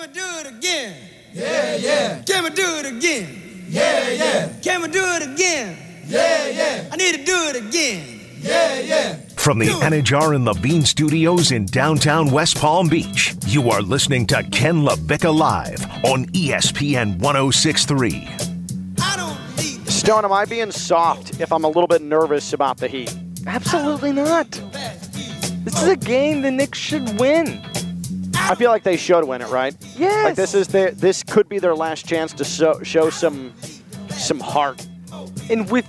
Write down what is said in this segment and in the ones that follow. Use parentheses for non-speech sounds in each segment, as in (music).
Can we do it again? Yeah, yeah. Can we do it again? Yeah, yeah. Can we do it again? Yeah, yeah. I need to do it again. Yeah, yeah. From the Anajar and Levine Studios in downtown West Palm Beach, you are listening to Ken LaVicka Live on ESPN 1063. Stone, am I being soft if I'm a little bit nervous about the Heat? Absolutely not. This is a game the Knicks should win. I feel like they should win it, right? Yes. Like this is their, this could be their last chance to show, show some some heart. And with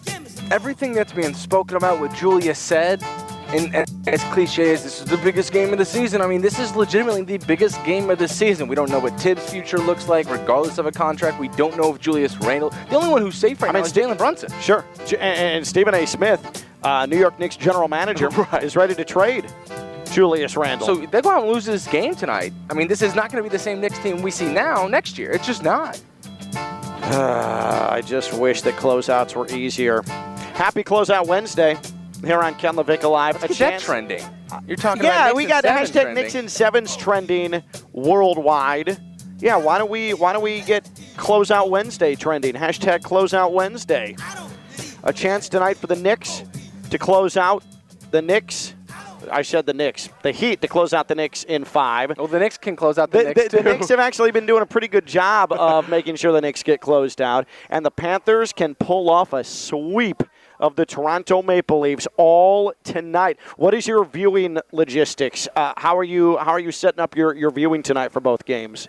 everything that's being spoken about, what Julia said, and, and as cliche as this is the biggest game of the season, I mean, this is legitimately the biggest game of the season. We don't know what Thibs' future looks like, regardless of a contract. We don't know if Julius Randle. The only one who's safe right now. I mean, now is Jalen Brunson. Sure. And, and Stephen A. Smith, uh, New York Knicks general manager, (laughs) is ready to trade Julius Randle. So they go out and lose this game tonight. I mean, this is not going to be the same Knicks team we see now next year. It's just not. Uh, (sighs) I just wish that closeouts were easier. Happy Closeout Wednesday here on Ken LaVicka Live. Let's get that trending. You're talking yeah, we got hashtag sevens trending. Knicks and sevens trending worldwide. Yeah, why don't we why don't we get Closeout Wednesday trending? Hashtag Closeout Wednesday. A chance tonight for the Knicks to close out the Knicks. I said the Knicks. The Heat to close out the Knicks in five. Well, the Knicks can close out the, The, Knicks the, the. Knicks have actually been doing a pretty good job (laughs) of making sure the Knicks get closed out, and the Panthers can pull off a sweep of the Toronto Maple Leafs all tonight. What is your viewing logistics? Uh, how are you? How are you setting up your, your viewing tonight for both games?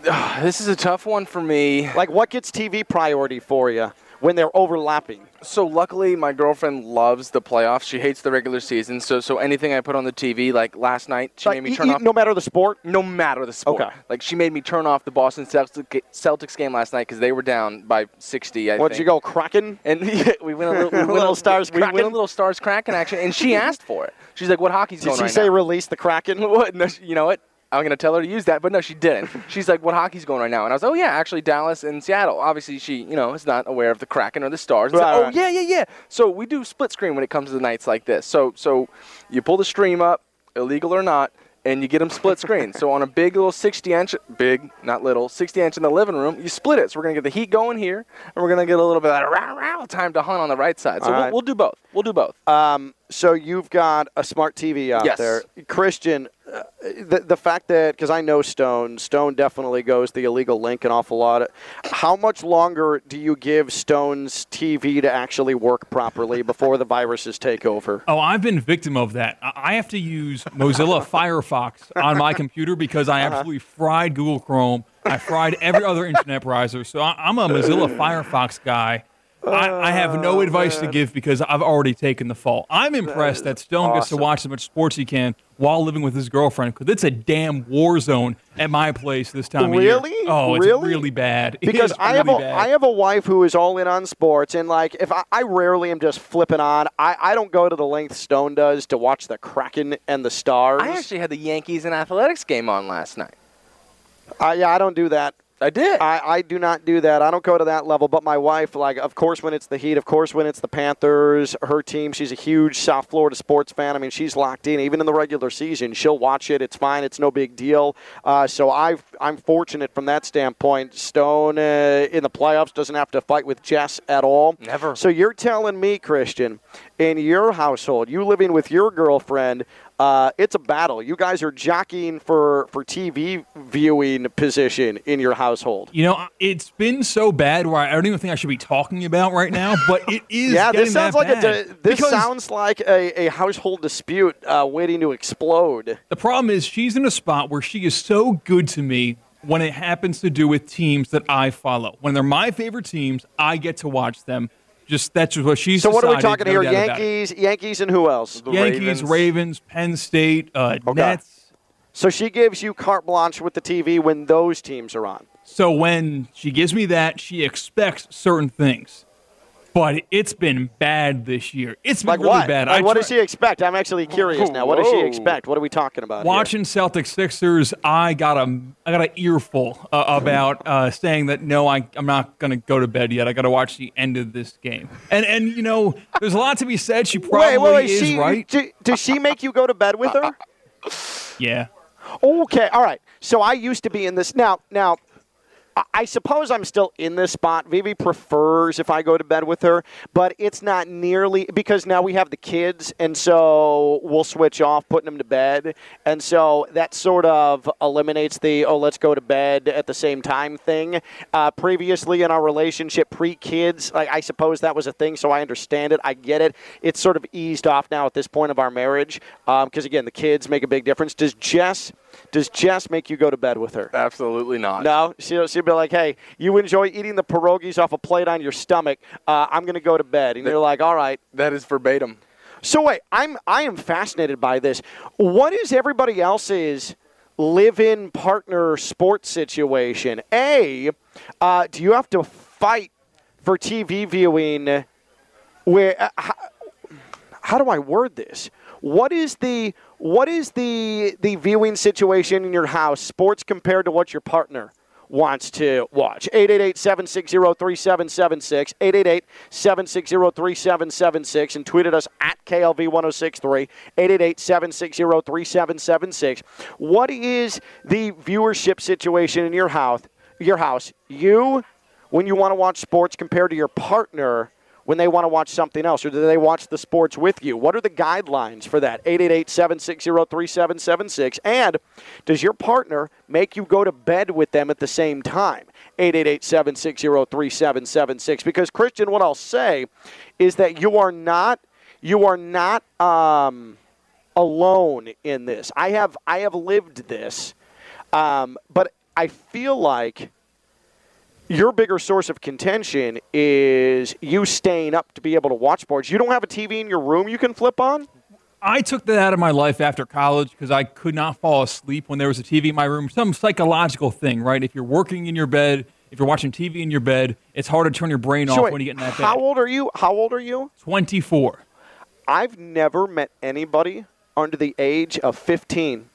(sighs) this is a tough one for me. Like, what gets TV priority for you when they're overlapping? So luckily, my girlfriend loves the playoffs. She hates the regular season. So so anything I put on the TV, like last night, she Like, made me turn off. no matter the sport. No matter the sport. Okay. Like she made me turn off the Boston Celtics Celtics game last night because they were down by 60. I What'd think. you go cracking? And (laughs) yeah, we went a little, we (laughs) went Little stars We went a little stars Kraken action, and she (laughs) asked for it. She's like, "What hockey's Did going she right say now?" release the Kraken? What? No, you know what? I'm gonna tell her to use that, but no, she didn't. (laughs) She's like, "What hockey's going right now?" And I was, "Oh yeah, actually Dallas and Seattle." Obviously, she, you know, is not aware of the Kraken or the Stars. Right, oh right. yeah, yeah, yeah. So we do split screen when it comes to the nights like this. So, so you pull the stream up, illegal or not, and you get them split screen. (laughs) so on a big little 60 inch, big, not little, 60 inch in the living room, you split it. So we're gonna get the heat going here, and we're gonna get a little bit of that row, row time to hunt on the right side. So we'll, we'll do both. We'll do both. Um, so you've got a smart TV out Yes. there, Christian. Uh, the the fact that because I know Stone, Stone definitely goes the illegal link an awful lot. How much longer do you give Stone's TV to actually work properly (laughs) before the viruses take over? Oh, I've been victim of that. I have to use Mozilla (laughs) Firefox on my computer because I Uh-huh. absolutely fried Google Chrome. I fried every other internet browser. So I'm a Mozilla Firefox guy. I, I have Oh, no advice to give because I've already taken the fall. I'm impressed that Stone gets to watch as much sports he can while living with his girlfriend because it's a damn war zone at my place this time of year. Really? Oh, it's Really? really bad. It Because I have a bad. I have a wife who is all in on sports, and like if I, I rarely am just flipping on, I, I don't go to the length Stone does to watch the Kraken and the Stars. I actually had the Yankees and Athletics game on last night. Uh, yeah, I don't do that. I did. I, I do not do that. I don't go to that level. But my wife, like, of course, when it's the Heat, of course, when it's the Panthers, her team, she's a huge South Florida sports fan. I mean, she's locked in. Even in the regular season, she'll watch it. It's fine. It's no big deal. Uh, so I've, I'm fortunate from that standpoint. Stone uh, in the playoffs doesn't have to fight with Jess at all. Never. So you're telling me, Christian, in your household, you living with your girlfriend, uh, it's a battle. You guys are jockeying for, for TV viewing position in your household. You know, it's been so bad where I don't even think I should be talking about right now, but it (laughs) is. yeah, this sounds like a bad. di- this Because sounds like a, a household dispute uh, waiting to explode. The problem is she's in a spot where she is so good to me when it happens to do with teams that I follow. When they're my favorite teams, I get to watch them. Just that's just what she's. So what are we talking no here? doubt about it. Yankees, Yankees, and who else? Yankees, Ravens. Penn State, uh, Nets. So she gives you carte blanche with the TV when those teams are on. So when she gives me that, she expects certain things. But it's been bad this year. It's been Like really what? bad. Like I what try- does she expect? I'm actually curious now. What does she expect? What are we talking about? here? Watching Celtics Sixers, I got a I got an earful uh, about uh, saying that no, I I'm not gonna go to bed yet. I got to watch the end of this game. And and you know, there's a lot to be said. She probably Wait, wait, wait. is She, right. do- does she make you go to bed with her? (laughs) Yeah. Okay, all right. So I used to be in this. Now, now, I- I suppose I'm still in this spot. Vivi prefers if I go to bed with her, but it's not nearly because now we have the kids, and so we'll switch off putting them to bed, and so that sort of eliminates the oh let's go to bed at the same time thing. Uh, previously in our relationship, pre-kids, like I suppose that was a thing, so I understand it. I get it. It's sort of eased off now at this point of our marriage because again, the kids make a big difference. Does Jess? Does Jess make you go to bed with her? Absolutely not. No, she'll, she'll be like, "Hey, you enjoy eating the pierogies off a plate on your stomach. Uh, I'm going to go to bed." And you're like, "All right." That is verbatim. So wait, I'm I am fascinated by this. What is everybody else's live-in partner sports situation? A, uh, do you have to fight for TV viewing? Where? Uh, how, how do I word this? What is the what is the the viewing situation in your house? Sports compared to what your partner wants to watch. 888-760-3776. 888-760-3776 and tweeted us at KLV1063. 888-760-3776. What is the viewership situation in your house? Your house. You when you want to watch sports compared to your partner when they want to watch something else, or do they watch the sports with you? What are the guidelines for that? 888-760-3776. And does your partner make you go to bed with them at the same time? 888-760-3776. Because Christian, what I'll say is that you are not you are not um, alone in this. I have I have lived this, um, but I feel like your bigger source of contention is you staying up to be able to watch sports. You don't have a TV in your room you can flip on? I took that out of my life after college because I could not fall asleep when there was a TV in my room. Some psychological thing, right? If you're working in your bed, if you're watching TV in your bed, it's hard to turn your brain So off wait, when you get in that How old are you? How old are you? 24. I've never met anybody under the age of 15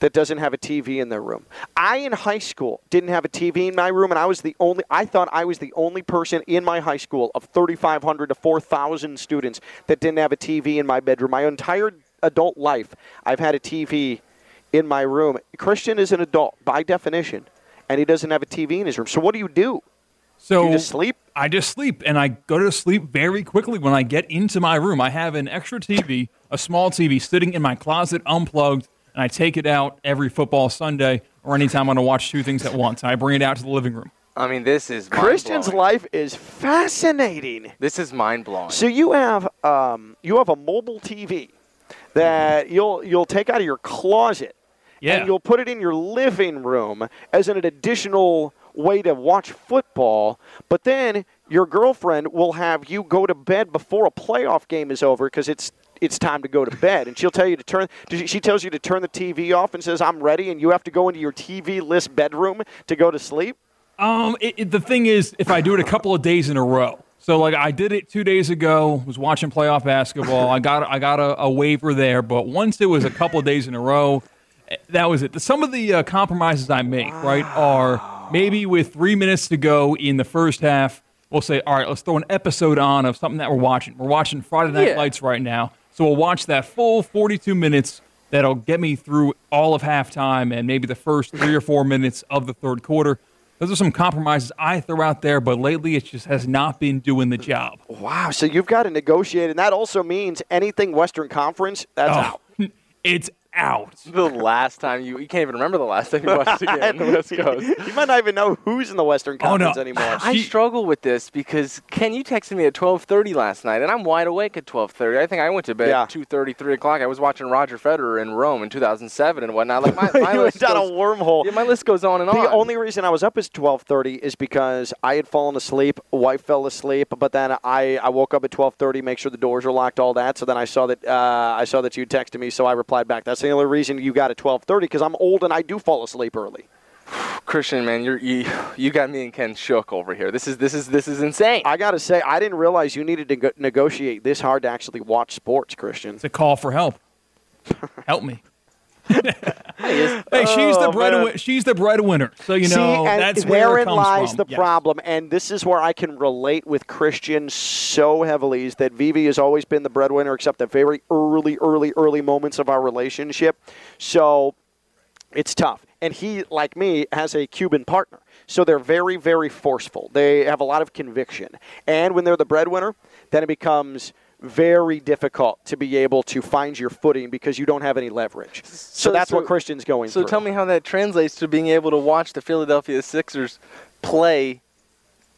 that doesn't have a TV in their room. I in high school didn't have a TV in my room and I was the only I thought I was the only person in my high school of 3500 to 4000 students that didn't have a TV in my bedroom. My entire adult life I've had a TV in my room. Christian is an adult by definition and he doesn't have a TV in his room. So what do you do? So You just sleep? I just sleep, and I go to sleep very quickly when I get into my room. I have an extra TV, a small TV, sitting in my closet, unplugged, and I take it out every football Sunday or anytime I want to watch two things at once. I bring it out to the living room. I mean, this is Christian's life is fascinating. This is mind blowing. So you have um, you have a mobile TV that you'll you'll take out of your closet Yeah. and you'll put it in your living room as an additional way to watch football. But then your girlfriend will have you go to bed before a playoff game is over because it's it's time to go to bed, and she'll tell you to turn. She tells you to turn the TV off and says, "I'm ready," and you have to go into your TV-less bedroom to go to sleep. Um, it, it- the thing is, if I do it a couple of days in a row, so like I did it two days ago, was watching playoff basketball. I got I got a, a waiver there, but once it was a couple of days in a row, eh, that was it. Some of the uh, compromises I make, right, are maybe with three minutes to go in the first half, we'll say, all right, let's throw an episode on of something that we're watching. We're watching Friday Night Yeah. Lights right now, so we'll watch that full 42 minutes. That'll get me through all of halftime and maybe the first three or four minutes of the third quarter. Those are some compromises I throw out there, but lately it just has not been doing the job. Wow! So you've got to negotiate, and that also means anything Western Conference that's oh, out. Oh, (laughs) it's out. the last time you you can't even remember the last time you watched a (laughs) game on the West Coast. you might not even know who's in the Western Oh, no. Conference anymore. I She- struggle with this because Ken, you texted me at 12:30 last night, and I'm wide awake at 12:30. I think I went to bed Yeah. at 2:30, 3 o'clock. I was watching Roger Federer in Rome in 2007 and whatnot. Like my, (laughs) my list went down goes, a wormhole. yeah, my list goes on and on. The only reason I was up is twelve thirty is because I had fallen asleep. Wife fell asleep, but then I, I woke up at twelve thirty, make sure the doors are locked, all that. So then I saw that uh, I saw that you texted me, so I replied back. That's the only reason you got at twelve thirty because I'm old and I do fall asleep early. Christian, man, you're, you you got me and Ken shook over here. This is this is this is insane. I got to say, I didn't realize you needed to go- negotiate this hard to actually watch sports, Christian. It's a call for help. Help me. Hey, (laughs) Hey, she's the Oh, breadwinner. She's the breadwinner. So you know See, and that's where it therein comes lies from. the Yes. problem, and this is where I can relate with Christian so heavily. Is that Vivi has always been the breadwinner, except at very early, early, early moments of our relationship. So It's tough. And he, like me, has a Cuban partner. So they're very, very forceful. They have a lot of conviction. And when they're the breadwinner, then it becomes very difficult to be able to find your footing because you don't have any leverage. So, So- that's so- what Christian's going So through. tell me how that translates to being able to watch the Philadelphia Sixers play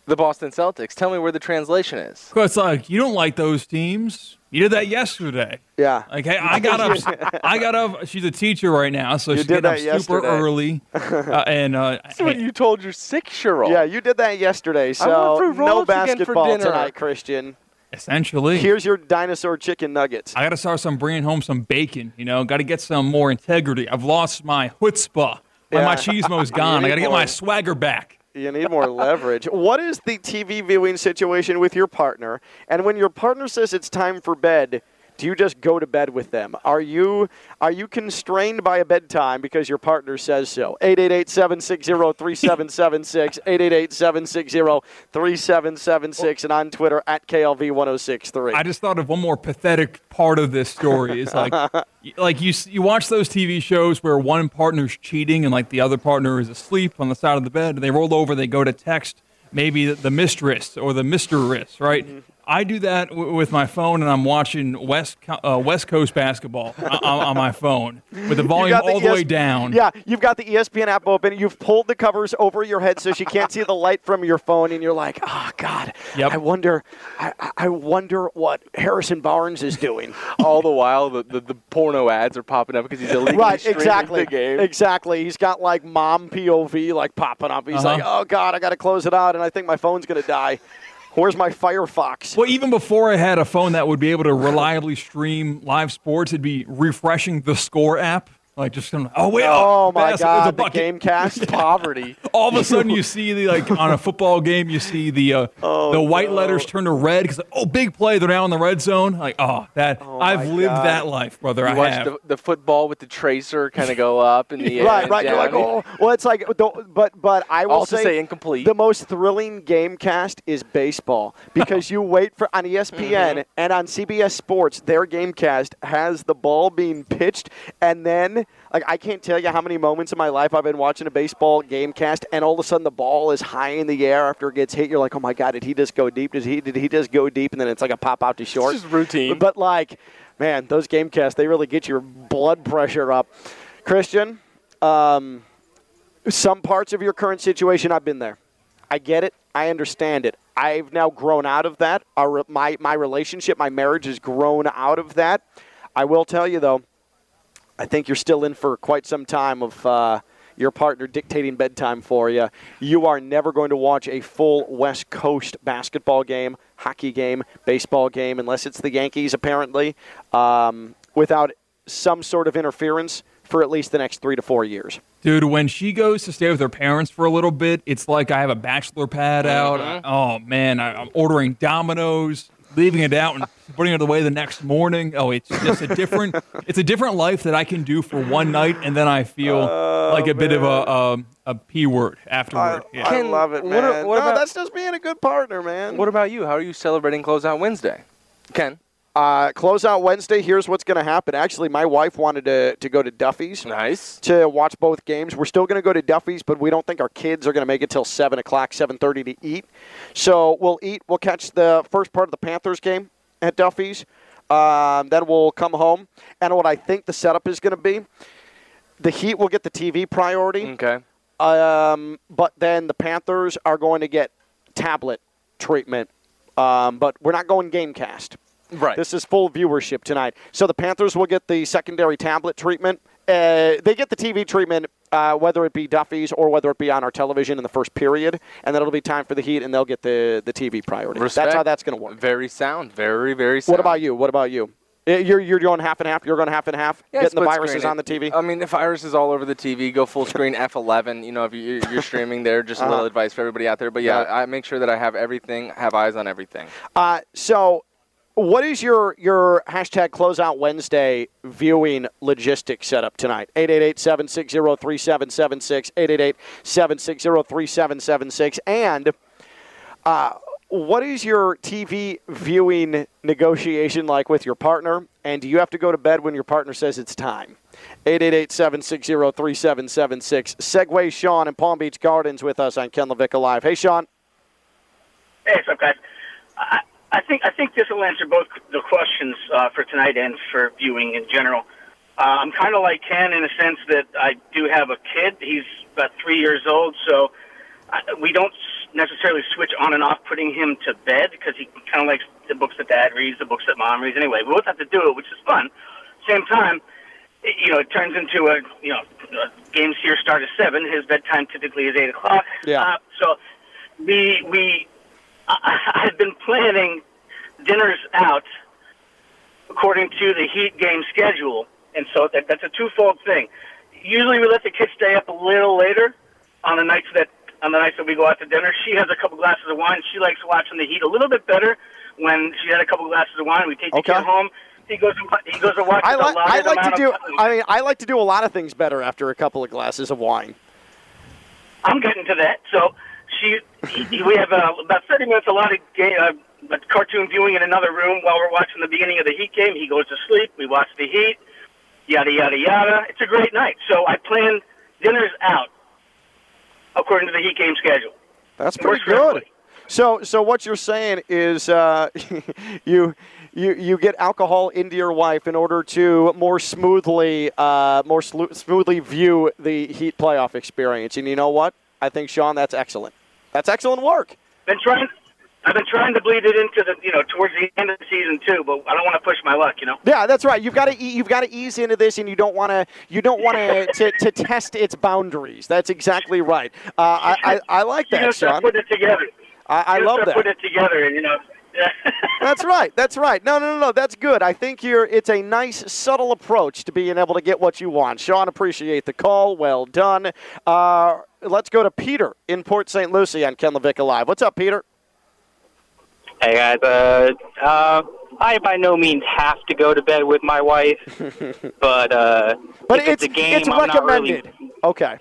the Boston Celtics. Tell me where the translation is. Well, it's like you don't like those teams. You did that yesterday. Yeah. Like, hey, I got up. (laughs) I got up. She's a teacher right now, so she's did getting up that super yesterday. early. (laughs) Uh, and uh, That's what you told your six-year-old. Yeah, you did that yesterday. So no roll for basketball dinner. tonight, Christian. Essentially, Here's your dinosaur chicken nuggets. I got to start some bringing home some bacon. You know, got to get some more integrity. I've lost my chutzpah. My Yeah. machismo's (laughs) gone. I got to get my swagger back. You need more leverage. What is the TV viewing situation with your partner? And when your partner says it's time for bed, do you just go to bed with them? Are you are you constrained by a bedtime because your partner says so? 888-760-3776, 888-760-3776, and on Twitter at KLV1063. I just thought of one more pathetic part of this story. It's like, (laughs) like you you watch those TV shows where one partner's cheating and like the other partner is asleep on the side of the bed. And they roll over, they go to text maybe the, the mistress or the mistress, right? Mm-hmm. I do that w- with my phone, and I'm watching West Co- uh, West Coast basketball (laughs) on, on my phone with the volume got all the ES way down. Yeah, you've got the ESPN app open. You've pulled the covers over your head so she can't see the light from your phone, and you're like, "Oh God, Yep. I wonder, I, I- I wonder what Harrison Barnes is doing." (laughs) All the while, the, the, the porno ads are popping up because he's illegally right, streaming exactly, the game. exactly. He's got like mom POV like popping up. He's Uh-huh. like, "Oh God, I got to close it out, and I think my phone's gonna die." Where's my Firefox? Well, even before I had a phone that would be able to reliably stream live sports, it'd be refreshing the Score app. Like just of, oh wait, Oh my basket, God, the. GameCast. (laughs) Poverty. All of a sudden, (laughs) you see the like on a football game, you see the uh, (laughs) Oh, the white letters turn to red because oh, big play, they're now in the red zone. Like oh, that I've lived God. that life, brother. I You watch have. the, the football with the tracer kind of go up in the air. Right, right. You're like, oh, well, it's like, but but I will to say incomplete. The most thrilling game cast is baseball because you wait for on ESPN Mm-hmm. and on CBS Sports, their game cast has the ball being pitched, and then like I can't tell you how many moments in my life I've been watching a baseball game cast, and all of a sudden the ball is high in the air after it gets hit. You're like, oh my god, did he just go deep? Did he did he just go deep? And then it's like a pop out to short. just routine. But like, man, those game casts they really get your blood pressure up. Christian, um, some parts of your current situation, I've been there. I get it. I understand it. I've now grown out of that. Our, my, my relationship, my marriage has grown out of that. I will tell you, though, I think you're still in for quite some time of uh, your partner dictating bedtime for you. You are never going to watch a full West Coast basketball game, hockey game, baseball game, unless it's the Yankees, apparently, um, without some sort of interference for at least the next three to four years. Dude, when she goes to stay with her parents for a little bit, it's like I have a bachelor pad out. Mm-hmm. Oh man, I, I'm ordering Domino's, leaving it out, and putting it away the next morning. Oh, it's just a different. (laughs) it's a different life that I can do for one night, and then I feel like a bit of a um, a p word afterward. yeah. I Ken, love it, man. are- what no, about- that's just being a good partner, man. What about you? How are you celebrating Closeout Wednesday? Ken. Uh, closeout Wednesday. Here's what's going to happen. Actually, my wife wanted to, to go to Duffy's Nice. to watch both games. We're still going to go to Duffy's, but we don't think our kids are going to make it till seven o'clock, seven thirty to eat. So we'll eat. We'll catch the first part of the Panthers game at Duffy's. Um, then we'll come home, and what I think the setup is going to be, the Heat will get the TV priority. Okay. Um, but then the Panthers are going to get tablet treatment. Um, but we're not going GameCast. Right. This is full viewership tonight. So the Panthers will get the secondary tablet treatment. Uh, they get the TV treatment, uh, whether it be Duffy's or whether it be on our television in the first period, and then it'll be time for the Heat, and they'll get the, the TV priority. That's how that's going to work. Very sound. Very, very sound. What about you? What about you? Uh, You're, you're going half and half. You're going half and half. Yeah, getting the viruses on the. TV. I mean, the viruses all over the TV. Go full screen (laughs) F11. You know, if you're, you're streaming there, just a little Uh-huh. advice for everybody out there. But yeah, Yeah. I make sure that I have everything, have eyes on everything. Uh, so, what is your your hashtag Closeout Wednesday viewing logistics setup tonight? 888-760-3776, 888-760-3776. And uh, what is your TV viewing negotiation like with your partner? And do you have to go to bed when your partner says it's time? 888-760-3776. Segway Sean in Palm Beach Gardens with us on Ken LaVicka Live. Hey, Sean. Hey, what's up, guys? I, I think I think this will answer both the questions uh, for tonight and for viewing in general. Uh, I'm kind of like Ken in the sense that I do have a kid. He's about three years old, so I, we don't necessarily switch on and off putting him to bed because he kind of likes the books that dad reads, the books that mom reads. Anyway, we both have to do it, which is fun. Same time, it, you know, it turns into a you know uh, games here start at seven. His bedtime typically is eight o'clock. Yeah. Uh, so we we I, (laughs) I've been planning dinners out according to the Heat game schedule, and so that, that's a twofold thing. Usually, we let the kids stay up a little later on the nights that on the nights that we go out to dinner. She has a couple glasses of wine. She likes watching the Heat a little bit better when she had a couple glasses of wine. We take the Okay. kid home. He goes he goes and watches I like I like to do. I mean I like to do a lot of things better after a couple of glasses of wine. I'm getting to that. So she, he, we have uh, about 30 minutes, a lot of game, uh, cartoon viewing in another room while we're watching the beginning of the Heat game. He goes to sleep. We watch the Heat. Yada yada yada. It's a great night. So I plan dinners out according to the Heat game schedule. That's pretty good. So, so what you're saying is uh, (laughs) you, you, you get alcohol into your wife in order to more smoothly, uh, more slu- smoothly view the Heat playoff experience. And you know what? I think Sean, that's excellent. That's excellent work. Been trying. I've been trying to bleed it into the you know towards the end of the season too, but I don't want to push my luck. You know. Yeah, that's right. You've got to you've got to ease into this, and you don't want to you don't want (laughs) to to test its boundaries. That's exactly right. Uh, I, I I like You know, that, Sean. putting it together. I, I You love that. Put it together, and you know. (laughs) That's right. That's right. No, no, no, no. That's good. I think you're. It's a nice, subtle approach to being able to get what you want. Sean, appreciate the call. Well done. Uh, let's go to Peter in Port St. Lucie on Ken LaVicka Live. What's up, Peter? Hey guys, uh, uh, I by no means have to go to bed with my wife, (laughs) but uh, But it's it's, a game it's I'm not really- recommended. Okay.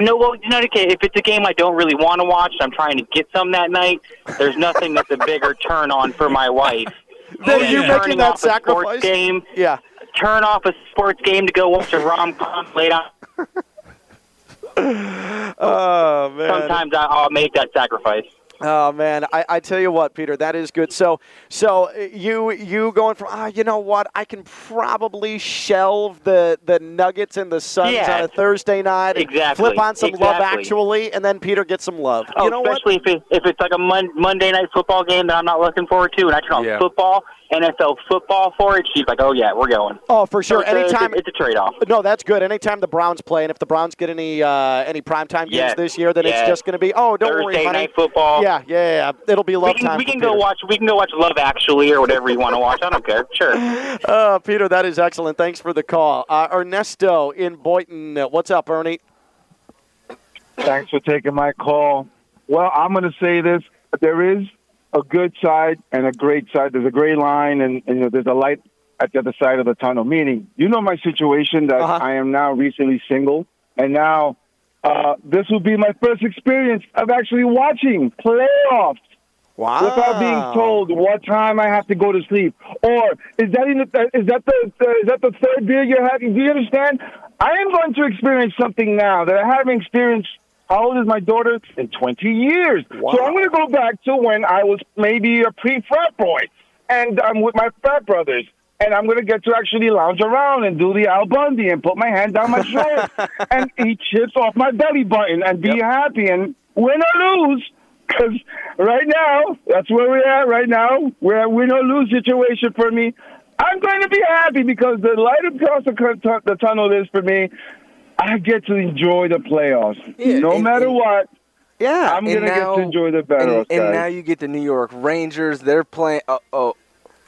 No, well, you know, okay, if it's a game I don't really want to watch, I'm trying to get some that night. There's nothing that's a bigger (laughs) turn on for my wife. (laughs) Then you making that sacrifice? game, Yeah. turn off a sports game to go watch a rom com late on. Oh man. Sometimes I- I'll make that sacrifice. Oh man, I, I tell you what, Peter, that is good. So, so uh, you you going from ah, you know what? I can probably shelve the the Nuggets and the Suns Yeah. on a Thursday night, Exactly. flip on some Love Actually, and then Peter gets some love. Oh, you know what? especially if, it, if it's like a mon- Monday night football game that I'm not looking forward to, and I turn on Yeah. football, NFL football for it, she's like, "Oh yeah, we're going." Oh, for sure. So it's Anytime. it's a, it's a trade-off. no, that's good. Anytime the Browns play, and if the Browns get any uh, any primetime games Yes. this year, then it's just going to be oh, don't worry, Thursday honey. night football. Yeah, yeah, yeah. It'll be love we can, time. we can go Peter. watch. We can go watch Love Actually or whatever you want to watch. I don't care. Sure. Uh, (laughs) Peter, that is excellent. Thanks for the call. Uh, Ernesto in Boynton. What's up, Ernie? Thanks for taking my call. Well, I'm going to say this: there is a good side and a great side. There's a gray line, and, and you know, there's a light at the other side of the tunnel. Meaning, you know, my situation that Uh-huh. I am now recently single, and now uh, this will be my first experience of actually watching playoffs Wow. without being told what time I have to go to sleep. Or is that in the, is that the, the is that the third beer you're having? Do you understand? I am going to experience something now that I haven't experienced. How old is my daughter? In 20 years. Wow. So I'm going to go back to when I was maybe a pre-frat boy, and I'm with my frat brothers. And I'm going to get to actually lounge around and do the Al Bundy and put my hand down my shirt (laughs) and eat chips off my belly button and be happy and win or lose. Because right now, that's where we're at right now. We're at a win or lose situation for me. I'm going to be happy because the light across the, cu- the tunnel is for me. I get to enjoy the playoffs. Yeah, no and- matter and- what, Yeah. I'm going And to get to enjoy the And, playoffs, and guys. now you get the New York Rangers. They're playing. Oh, oh,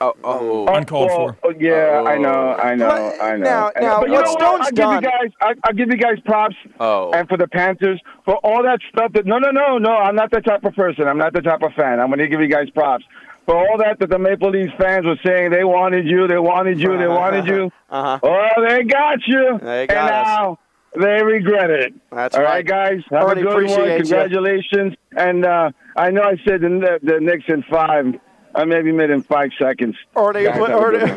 oh, oh. Uncalled well, for. oh, yeah, I know, I know, Well, I know. now- I know. now, but you what know what? I'll done- give you guys, I, I'll give you guys props. Oh. And for the Panthers, for all that stuff that no, no, no, no, I'm not the type of person. I'm not the type of fan. I'm going to give you guys props for all that that the Maple Leafs fans were saying they wanted you, they wanted you, they wanted you. (laughs) Uh-huh. Oh, they got you. They got and us. now they regret it. That's All right. right, guys. Have a good one. you. Congratulations. And uh, I know I said the, the Knicks in five. I maybe made in five seconds. Ernie, Guys, Ernie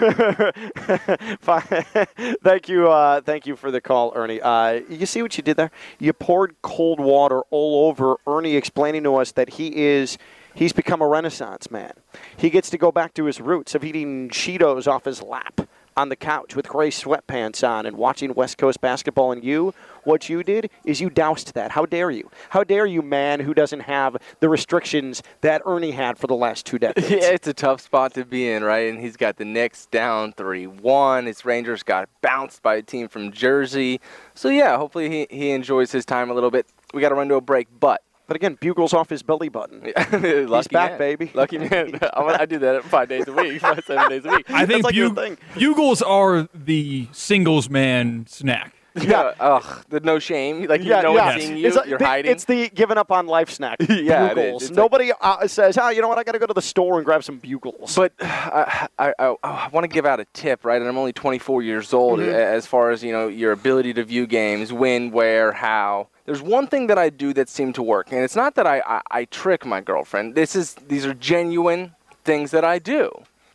(laughs) (laughs) thank you, uh, thank you for the call, Ernie. Uh, you see what you did there? You poured cold water all over Ernie, explaining to us that he is he's become a Renaissance man. He gets to go back to his roots of eating Cheetos off his lap on the couch with gray sweatpants on and watching West Coast basketball. And you, what you did is you doused that. How dare you? How dare you, man, who doesn't have the restrictions that Ernie had for the last two (laughs) decades? Yeah, it's a tough spot to be in, right? And he's got the Knicks down 3 1. His Rangers got bounced by a team from Jersey. So, yeah, hopefully he, he enjoys his time a little bit. We got to run to a break, but. But again, bugles off his belly button. (laughs) Lucky He's back, man. baby. Lucky man. (laughs) I I do that five days a week, five, seven days a week. I think like your bug- thing. bugles are the singles man snack. (laughs) Yeah. Ugh, the no shame. Like, you Yeah, know yeah. seeing you, It's, you're the, hiding. it's the giving up on life snack. (laughs) Yeah, it is. bugles. It's like- Nobody uh, says, "Oh, you know what? I got to go to the store and grab some bugles." But I, I, I, I want to give out a tip, right? And I'm only 24 years old. Mm-hmm. As far as you know, your ability to view games, when, where, how. There's one thing that I do that seemed to work, and it's not that I, I, I trick my girlfriend. This is these are genuine things that I do.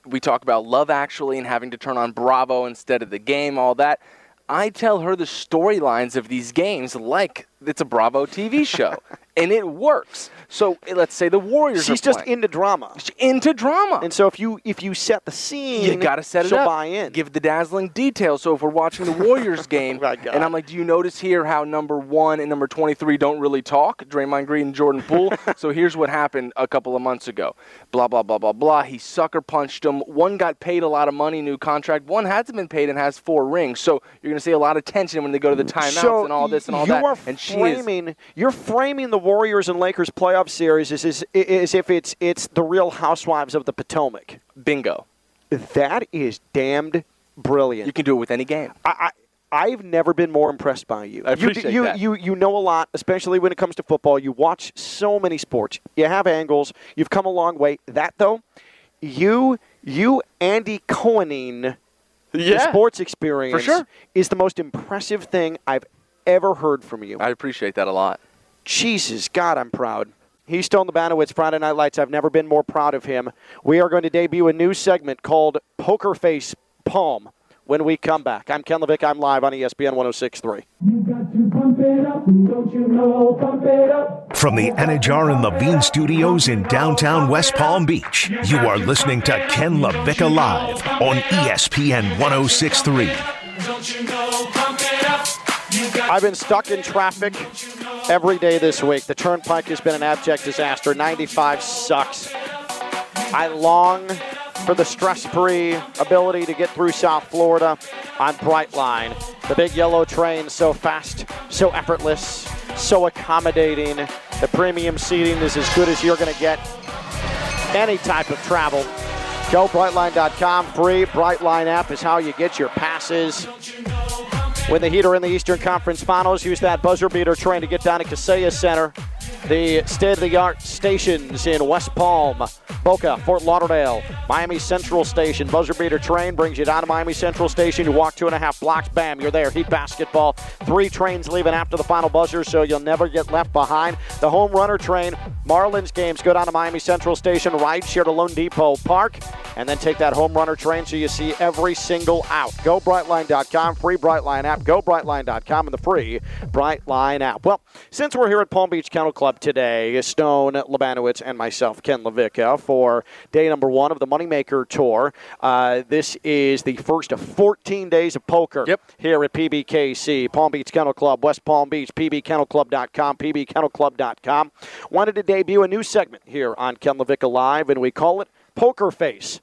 We talk about Love Actually and having to turn on Bravo instead of the game, all that. I tell her the storylines of these games like it's a Bravo TV show, (laughs) and it works. So eh, let's say the Warriors She's just into drama, She's into drama. and so if you if you set the scene, You got to set it she'll up. buy in. Give the dazzling details. So if we're watching the Warriors (laughs) game, My and I'm like, do you notice here how number one and number 23 don't really talk? Draymond Green and Jordan Poole. (laughs) so here's what happened a couple of months ago. Blah blah blah blah blah. He sucker punched him. One got paid a lot of money, new contract. One hasn't been paid and has four rings. So you're going to see a lot of tension when they go to the timeouts so and all this and all you that. are and she is framing you're framing the Warriors and Lakers playoff series is, as, as if it's it's the Real Housewives of the Potomac. bingo. That is damned brilliant. You can do it with any game. I, I I've never been more impressed by you. I appreciate you, you, that. You you know a lot, especially when it comes to football. You watch so many sports. You have angles. You've come a long way. That though, you you Andy Cohening the Yeah. sports experience sure. is the most impressive thing I've ever heard from you. I appreciate that a lot. Jesus, God, I'm proud. He's Stone Labanowitz, Friday Night Lights. I've never been more proud of him. We are going to debut a new segment called Poker Face Palm when we come back. I'm Ken Levick. I'm live on ESPN 1063. You got to pump it up, you know? Pump it up. From the Anajar and Levine Studios in downtown West Palm Beach, you are listening to Ken LaVicka Live on ESPN 1063. I've been stuck in traffic every day this week. The Turnpike has been an abject disaster. 95 sucks. I long for the stress-free ability to get through South Florida on Brightline. The big yellow train, so fast, so effortless, so accommodating. The premium seating is as good as you're going to get any type of travel. Go Brightline.com. Free Brightline app is how you get your passes. When the Heat are in the Eastern Conference Finals, use that buzzer beater train to get down to Kaseya Center. The state-of-the-art stations in West Palm, Boca, Fort Lauderdale, Miami Central Station. Buzzer beater train brings you down to Miami Central Station. You walk two and a half blocks, bam, you're there. Heat basketball. Three trains leaving after the final buzzer, so you'll never get left behind. The home runner train, Marlins games go down to Miami Central Station, ride share to loanDepot Park, and then take that home runner train so you see every single out. Go Brightline.com, free Brightline app. Go Brightline.com and the free Brightline app. Well, since we're here at Palm Beach Kennel Club today, Stone Labanowitz and myself, Ken LaVicka, for day number one of the Moneymaker Tour. Uh, this is the first of 14 days of poker Yep. here at PBKC, Palm Beach Kennel Club, West Palm Beach, pbkennelclub.com, pbkennelclub.com. Wanted to debut a new segment here on Ken LaVicka Live, and we call it Poker Face.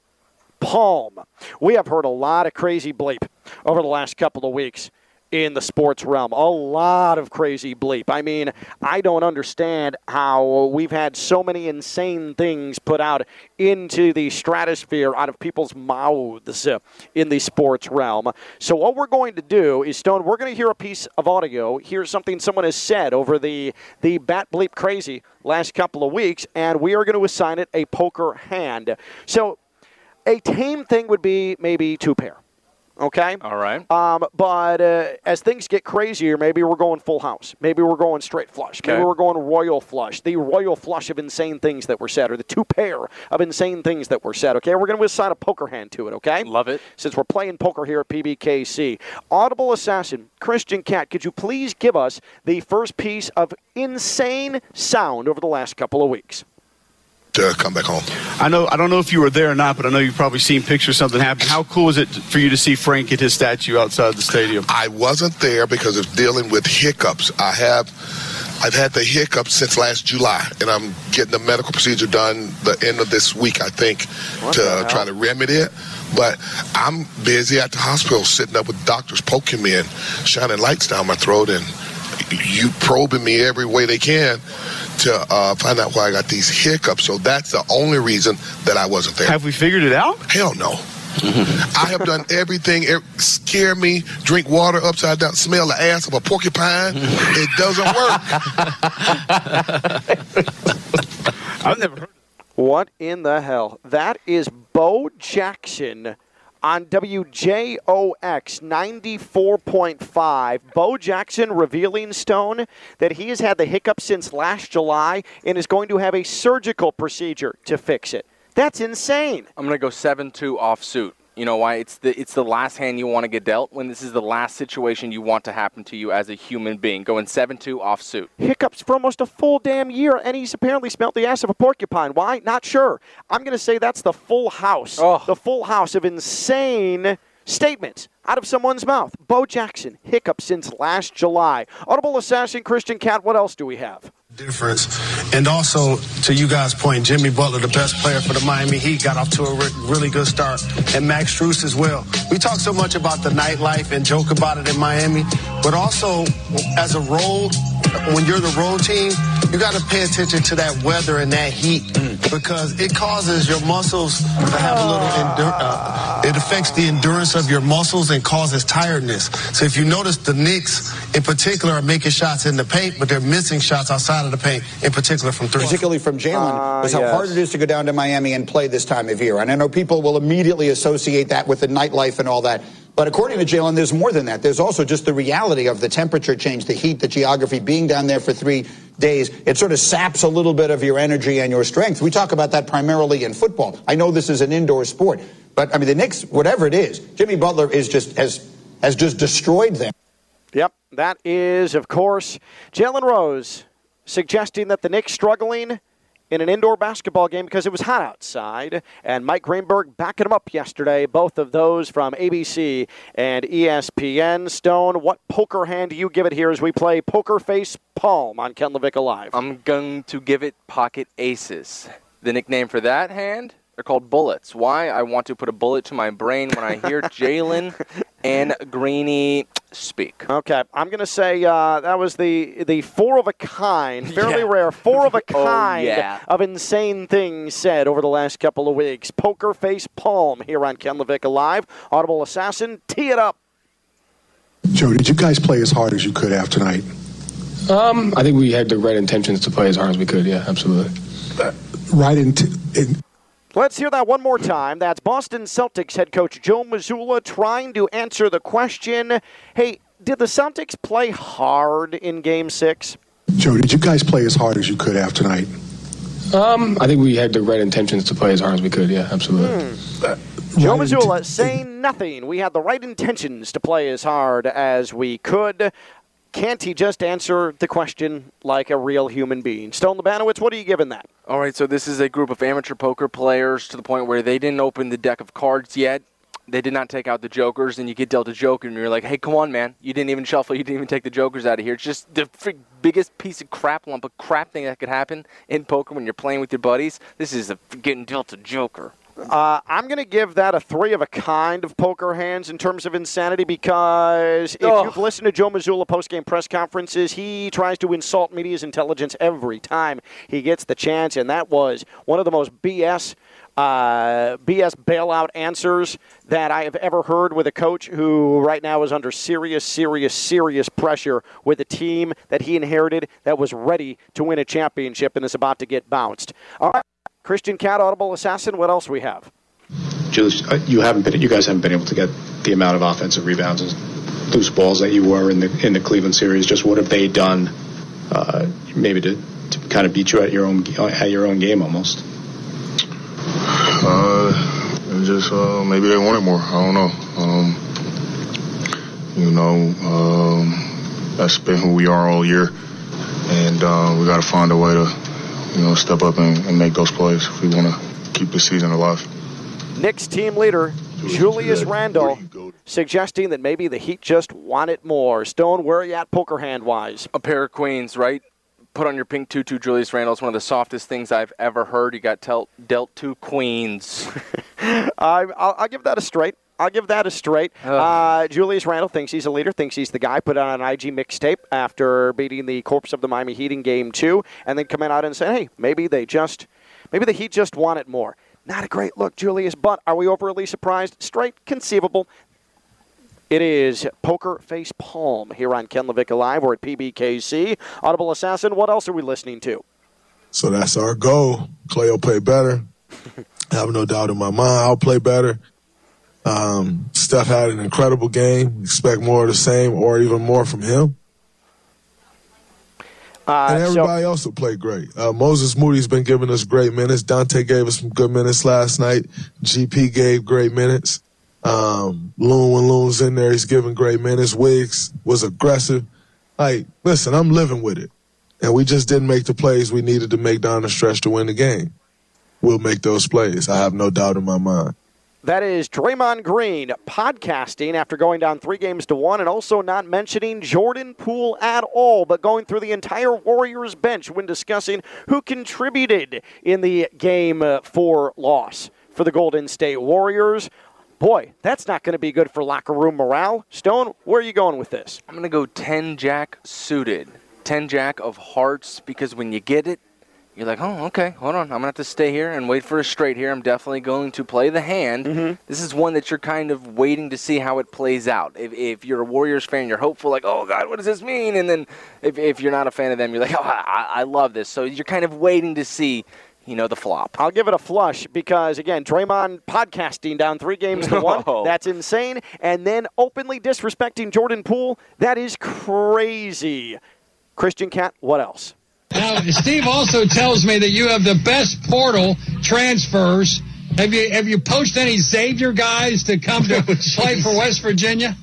Palm. We have heard a lot of crazy bleep over the last couple of weeks in the sports realm. A lot of crazy bleep. I mean, I don't understand how we've had so many insane things put out into the stratosphere out of people's mouths in the sports realm. So, what we're going to do is, Stone, we're going to hear a piece of audio, hear something someone has said over the, the bat bleep crazy last couple of weeks, and we are going to assign it a poker hand. So, a tame thing would be maybe two pair. Okay. All right. Um, but uh, as things get crazier, maybe we're going full house. Maybe we're going straight flush. Maybe Okay. we're going royal flush. The royal flush of insane things that were said, or the two pair of insane things that were said. Okay, we're going to assign a poker hand to it. Okay. Love it. Since we're playing poker here at PBKC, Audible Assassin Christian Cat, could you please give us the first piece of insane sound over the last couple of weeks? To come back home. I know. I don't know if you were there or not, but I know you've probably seen pictures. Of something happened. How cool is it for you to see Frank get his statue outside the stadium? I wasn't there because of dealing with hiccups. I have. I've had the hiccups since last July, and I'm getting the medical procedure done the end of this week, I think, What to try to remedy it. But I'm busy at the hospital, sitting up with doctors poking me and shining lights down my throat, and you probing me every way they can to uh, find out why I got these hiccups. So that's the only reason that I wasn't there. Have we figured it out? Hell no. (laughs) I have done everything. er- Scare me, drink water upside down, smell the ass of a porcupine. It doesn't work. (laughs) I've never heard. What in the hell? That is Bo Jackson on WJOX 94.5. Bo Jackson revealing Stone that he has had the hiccup since last July and is going to have a surgical procedure to fix it. That's insane. I'm gonna go seven two off suit. You know why? It's the it's the last hand you want to get dealt when this is the last situation you want to happen to you as a human being. Going seven two off suit. Hiccups for almost a full damn year, and he's apparently smelt the ass of a porcupine. Why? Not sure. I'm going to say that's the full house. Oh. The full house of insane statements out of someone's mouth. Bo Jackson, hiccup since last July. Audible Assassin, Christian Cat, what else do we have? difference. And also, to you guys' point, Jimmy Butler, the best player for the Miami Heat, got off to a re- really good start. And Max Strus as well. We talk so much about the nightlife and joke about it in Miami, but also as a role, when you're the role team, you got to pay attention to that weather and that heat because it causes your muscles to have a little endur- uh, it affects the endurance of your muscles and causes tiredness. So if you notice the Knicks in particular are making shots in the paint, but they're missing shots outside of the paint, in particular from three. particularly from Jalen, Ah, is how yes. hard it is to go down to Miami and play this time of year. And I know people will immediately associate that with the nightlife and all that. But according to Jalen, there's more than that. There's also just the reality of the temperature change, the heat, the geography, being down there for three days. It sort of saps a little bit of your energy and your strength. We talk about that primarily in football. I know this is an indoor sport, but I mean the Knicks, whatever it is, Jimmy Butler is just has has just destroyed them. Yep, that is, of course, Jalen Rose suggesting that the Knicks struggling in an indoor basketball game because it was hot outside, and Mike Greenberg backing him up yesterday. Both of those from ABC and ESPN. Stone, what poker hand do you give it here as we play Poker Face Palm on Ken Levick Live? I'm going to give it pocket aces. The nickname for that hand are called bullets. Why? I want to put a bullet to my brain when I hear (laughs) Jalen and Greeny speak. Okay, I'm going to say uh, that was the the four of a kind, (laughs) fairly Yeah. rare, four of a (laughs) Oh, kind yeah. of insane things said over the last couple of weeks. Poker face palm here on Ken Levick Live. Audible Assassin, tee it up. Joe, did you guys play as hard as you could have tonight? Um, I think we had the right intentions to play as hard as we could. Yeah, absolutely. Right into in, Let's hear that one more time. That's Boston Celtics head coach Joe Mazzulla trying to answer the question Hey, did the Celtics play hard in game six? Joe, did you guys play as hard as you could have tonight? Um, I think we had the right intentions to play as hard as we could. Yeah, absolutely. Joe Right Mazzulla saying nothing. We had the right intentions to play as hard as we could. Can't he just answer the question like a real human being? Stone Labanowitz, what are you giving that? All right, so this is a group of amateur poker players to the point where they didn't open the deck of cards yet. They did not take out the jokers, and you get dealt a joker, and you're like, "Hey, come on, man! You didn't even shuffle. You didn't even take the jokers out of here. It's just the biggest piece of crap lump of crap thing that could happen in poker when you're playing with your buddies. This is a, getting dealt a joker. Uh, I'm going to give that a three of a kind of poker hands in terms of insanity because if Oh. you've listened to Joe Mazzulla post-game press conferences, he tries to insult media's intelligence every time he gets the chance, and that was one of the most BS uh, BS bailout answers that I have ever heard with a coach who right now is under serious, serious, serious pressure with a team that he inherited that was ready to win a championship and is about to get bounced. All right, Christian Cat, Audible Assassin, what else we have? Julius, uh, you haven't been, you guys haven't been able to get the amount of offensive rebounds and loose balls that you were in the in the Cleveland series. Just what have they done, uh, maybe to, to kind of beat you at your own at your own game almost? Uh, it just uh, maybe they wanted more. I don't know. Um, you know, um, that's been who we are all year, and uh, we got to find a way to, you know, step up and, and make those plays if we want to keep the season alive. Knicks team leader Julius Randle suggesting that maybe the Heat just want it more. Stone, where are you at poker hand wise? A pair of queens, right? Put on your pink tutu, Julius Randle. It's one of the softest things I've ever heard. You got dealt, dealt two queens. (laughs) I, I'll, I'll give that a straight. I'll give that a straight. Uh, Julius Randle thinks he's a leader, thinks he's the guy. Put on an IG mixtape after beating the corpse of the Miami Heat in Game Two, and then coming out and saying, "Hey, maybe they just, maybe the Heat just want it more." Not a great look, Julius. But are we overly surprised? Straight, conceivable. It is Poker Face Palm here on Ken LaVicka Live. We're at PBKC. Audible Assassin, what else are we listening to? So that's our goal. Clay will play better. (laughs) I have no doubt in my mind I'll play better. Um, Steph had an incredible game. Expect more of the same or even more from him. Uh, and everybody else will play great. Uh, Moses Moody's been giving us great minutes. Donte gave us some good minutes last night. GP gave great minutes. Um, Loon, when Loon's in there, he's giving great minutes. Wiggs was aggressive. Like, listen, I'm living with it. And we just didn't make the plays we needed to make down the stretch to win the game. We'll make those plays. I have no doubt in my mind. That is Draymond Green podcasting after going down three games to one and also not mentioning Jordan Poole at all, but going through the entire Warriors bench when discussing who contributed in the game uh, four loss for the Golden State Warriors. Boy, that's not going to be good for locker room morale. Stone, where are you going with this? I'm going to go 10 jack suited. 10 jack of hearts because when you get it, you're like, oh, okay, hold on. I'm going to have to stay here and wait for a straight here. I'm definitely going to play the hand. Mm-hmm. This is one that you're kind of waiting to see how it plays out. If, if you're a Warriors fan, you're hopeful, like, oh, God, what does this mean? And then if, if you're not a fan of them, you're like, (laughs) oh, I, I love this. So you're kind of waiting to see, you know, the flop. I'll give it a flush because, again, Draymond podcasting down three games to one. No. (laughs) That's insane. And then openly disrespecting Jordan Poole. That is crazy. Christian Cat, what else? Now, Steve also tells me that you have the best portal transfers. Have you have you poached any Xavier guys to come to (laughs) play for West Virginia?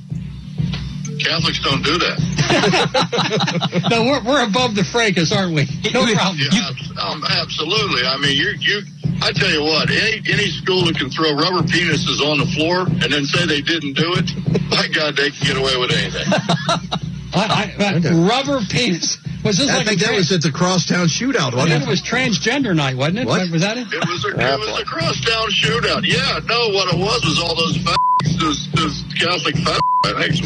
Catholics don't do that. (laughs) no, we're, we're above the fracas, aren't we? No problem. Yeah, abs- um, absolutely. I mean, you you. I tell you what, any any school that can throw rubber penises on the floor and then say they didn't do it, (laughs) my God, they can get away with anything. I, I, uh, Rubber penis. Was this I like think a that was at the crosstown shootout, wasn't think it? it was transgender night, wasn't it? What? Was that it? It was a it was a crosstown shootout. Yeah, no, what it was was all those f- those, those Catholic f- I think.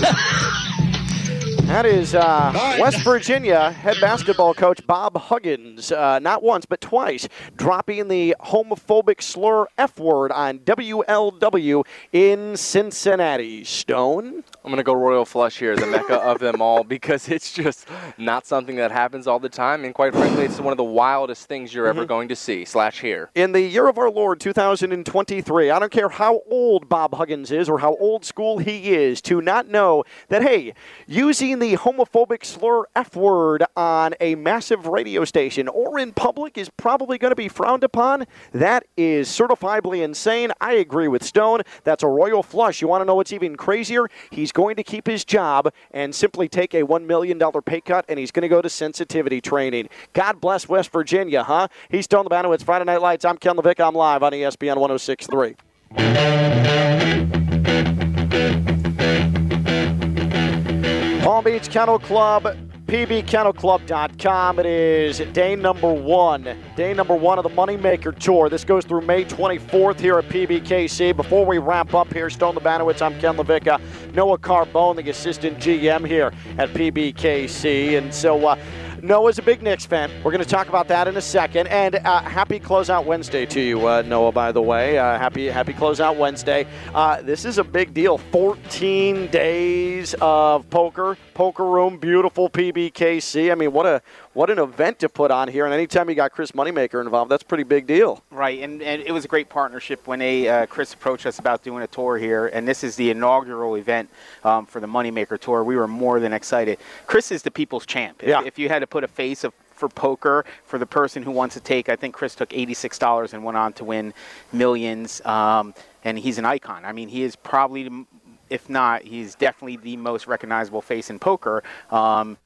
That is uh, West Virginia head basketball coach Bob Huggins, uh, not once but twice, dropping the homophobic slur F word on WLW in Cincinnati. Stone? I'm going to go Royal Flush here, the mecca of them all, (laughs) because it's just not something that happens all the time. And quite frankly, it's one of the wildest things you're ever Mhm. going to see, slash hear. In the year of our Lord 2023, I don't care how old Bob Huggins is or how old school he is, to not know that, hey, using the homophobic slur F word on a massive radio station or in public is probably going to be frowned upon. That is certifiably insane. I agree with Stone. That's a royal flush. You want to know what's even crazier? He's going to keep his job and simply take a $1 million pay cut, and he's going to go to sensitivity training. God bless West Virginia, huh? He's Stone Labano. It's Friday Night Lights. I'm Ken Levick. I'm live on ESPN 1063. Palm Beach Kennel Club, pbkennelclub.com. It is day number one. Day number one of the Moneymaker Tour. This goes through May 24th here at PBKC. Before we wrap up here, Stone Labanowitz, I'm Ken LaVicka. Noah Carbone, the assistant GM here at PBKC. And so, uh, Noah's a big Knicks fan. We're going to talk about that in a second. And uh, happy closeout Wednesday to you, uh, Noah. By the way, uh, happy happy closeout Wednesday. Uh, this is a big deal. 14 days of poker, poker room, beautiful PBKC. I mean, what a what an event to put on here. And anytime you got Chris Moneymaker involved, that's a pretty big deal. Right, and, and it was a great partnership when they uh, Chris approached us about doing a tour here, and this is the inaugural event um, for the Moneymaker Tour. We were more than excited. Chris is the people's champ. If, Yeah. if you had to put a face of for poker for the person who wants to take, I think Chris took eighty-six dollars and went on to win millions. Um, and he's an icon. I mean, he is probably, if not, he's definitely the most recognizable face in poker. Um,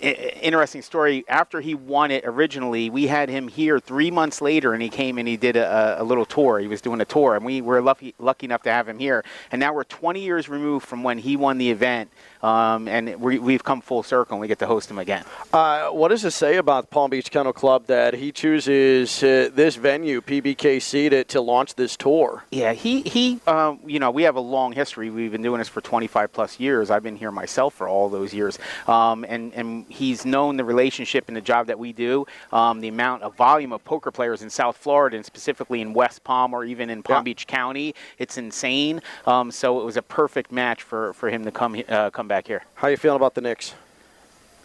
interesting story. After he won it originally, we had him here three months later, and he came and he did a, a little tour. He was doing a tour, and we were lucky lucky enough to have him here. And now we're 20 years removed from when he won the event, um, and we, we've come full circle, and we get to host him again. Uh, what does it say about Palm Beach Kennel Club that he chooses uh, this venue, PBKC, to, to launch this tour? Yeah, he he. Um, you know, we have a long history. We've been doing this for 25 plus years. I've been here myself for all those years, um, and and he's known the relationship and the job that we do. Um, the amount of volume of poker players in South Florida, and specifically in West Palm or even in Palm Beach County, it's insane. Um, so it was a perfect match for for him to come uh, come back here. How you feeling about the Knicks?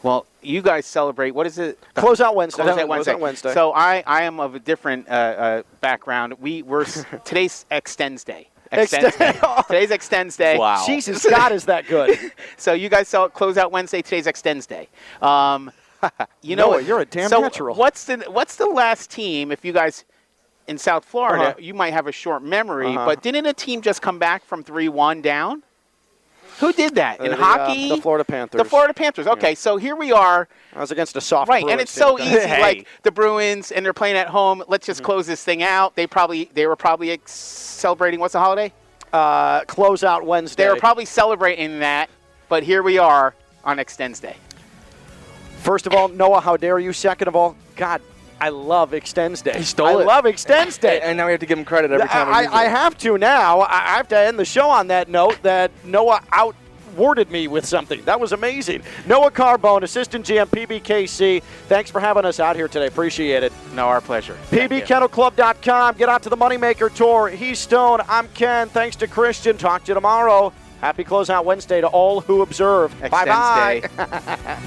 Well, you guys celebrate. What is it? Close out Wednesday. Close out Close Wednesday. out Wednesday. So I, I am of a different uh, uh, background. We we're (laughs) today's extends day. Extends day. (laughs) Today's extends day. Wow. Jesus, (laughs) God, is that good? so you guys sell close out Wednesday. Today's extends day. Um, you know Noah, you're a damn so natural. What's the what's the last team? If you guys in South Florida, Uh-huh. you might have a short memory, Uh-huh. but didn't a team just come back from three one down? Who did that in Uh, the, uh, hockey? the Florida Panthers. The Florida Panthers. Okay, so here we are. I was against a soft Right, and it's so easy. Hey. Like the Bruins, and they're playing at home. Let's Mm-hmm. just close this thing out. They probably they were probably ex- celebrating what's the holiday? Uh, close out Wednesday. They were probably celebrating that, but here we are on Extends Day. First of all, Noah, how dare you? Second of all, God, I love Extends Day. He stole I it. love Extends Day. And now we have to give him credit every time. we I, I have to now. I I have to end the show on that note that Noah outworded me with something. That was amazing. Noah Carbone, Assistant GM, PBKC. Thanks for having us out here today. Appreciate it. No, our pleasure. PBKennelClub.com. Get out to the Moneymaker Tour. He's Stone. I'm Ken. Thanks to Christian. Talk to you tomorrow. Happy Closeout Wednesday to all who observe. Bye bye. (laughs)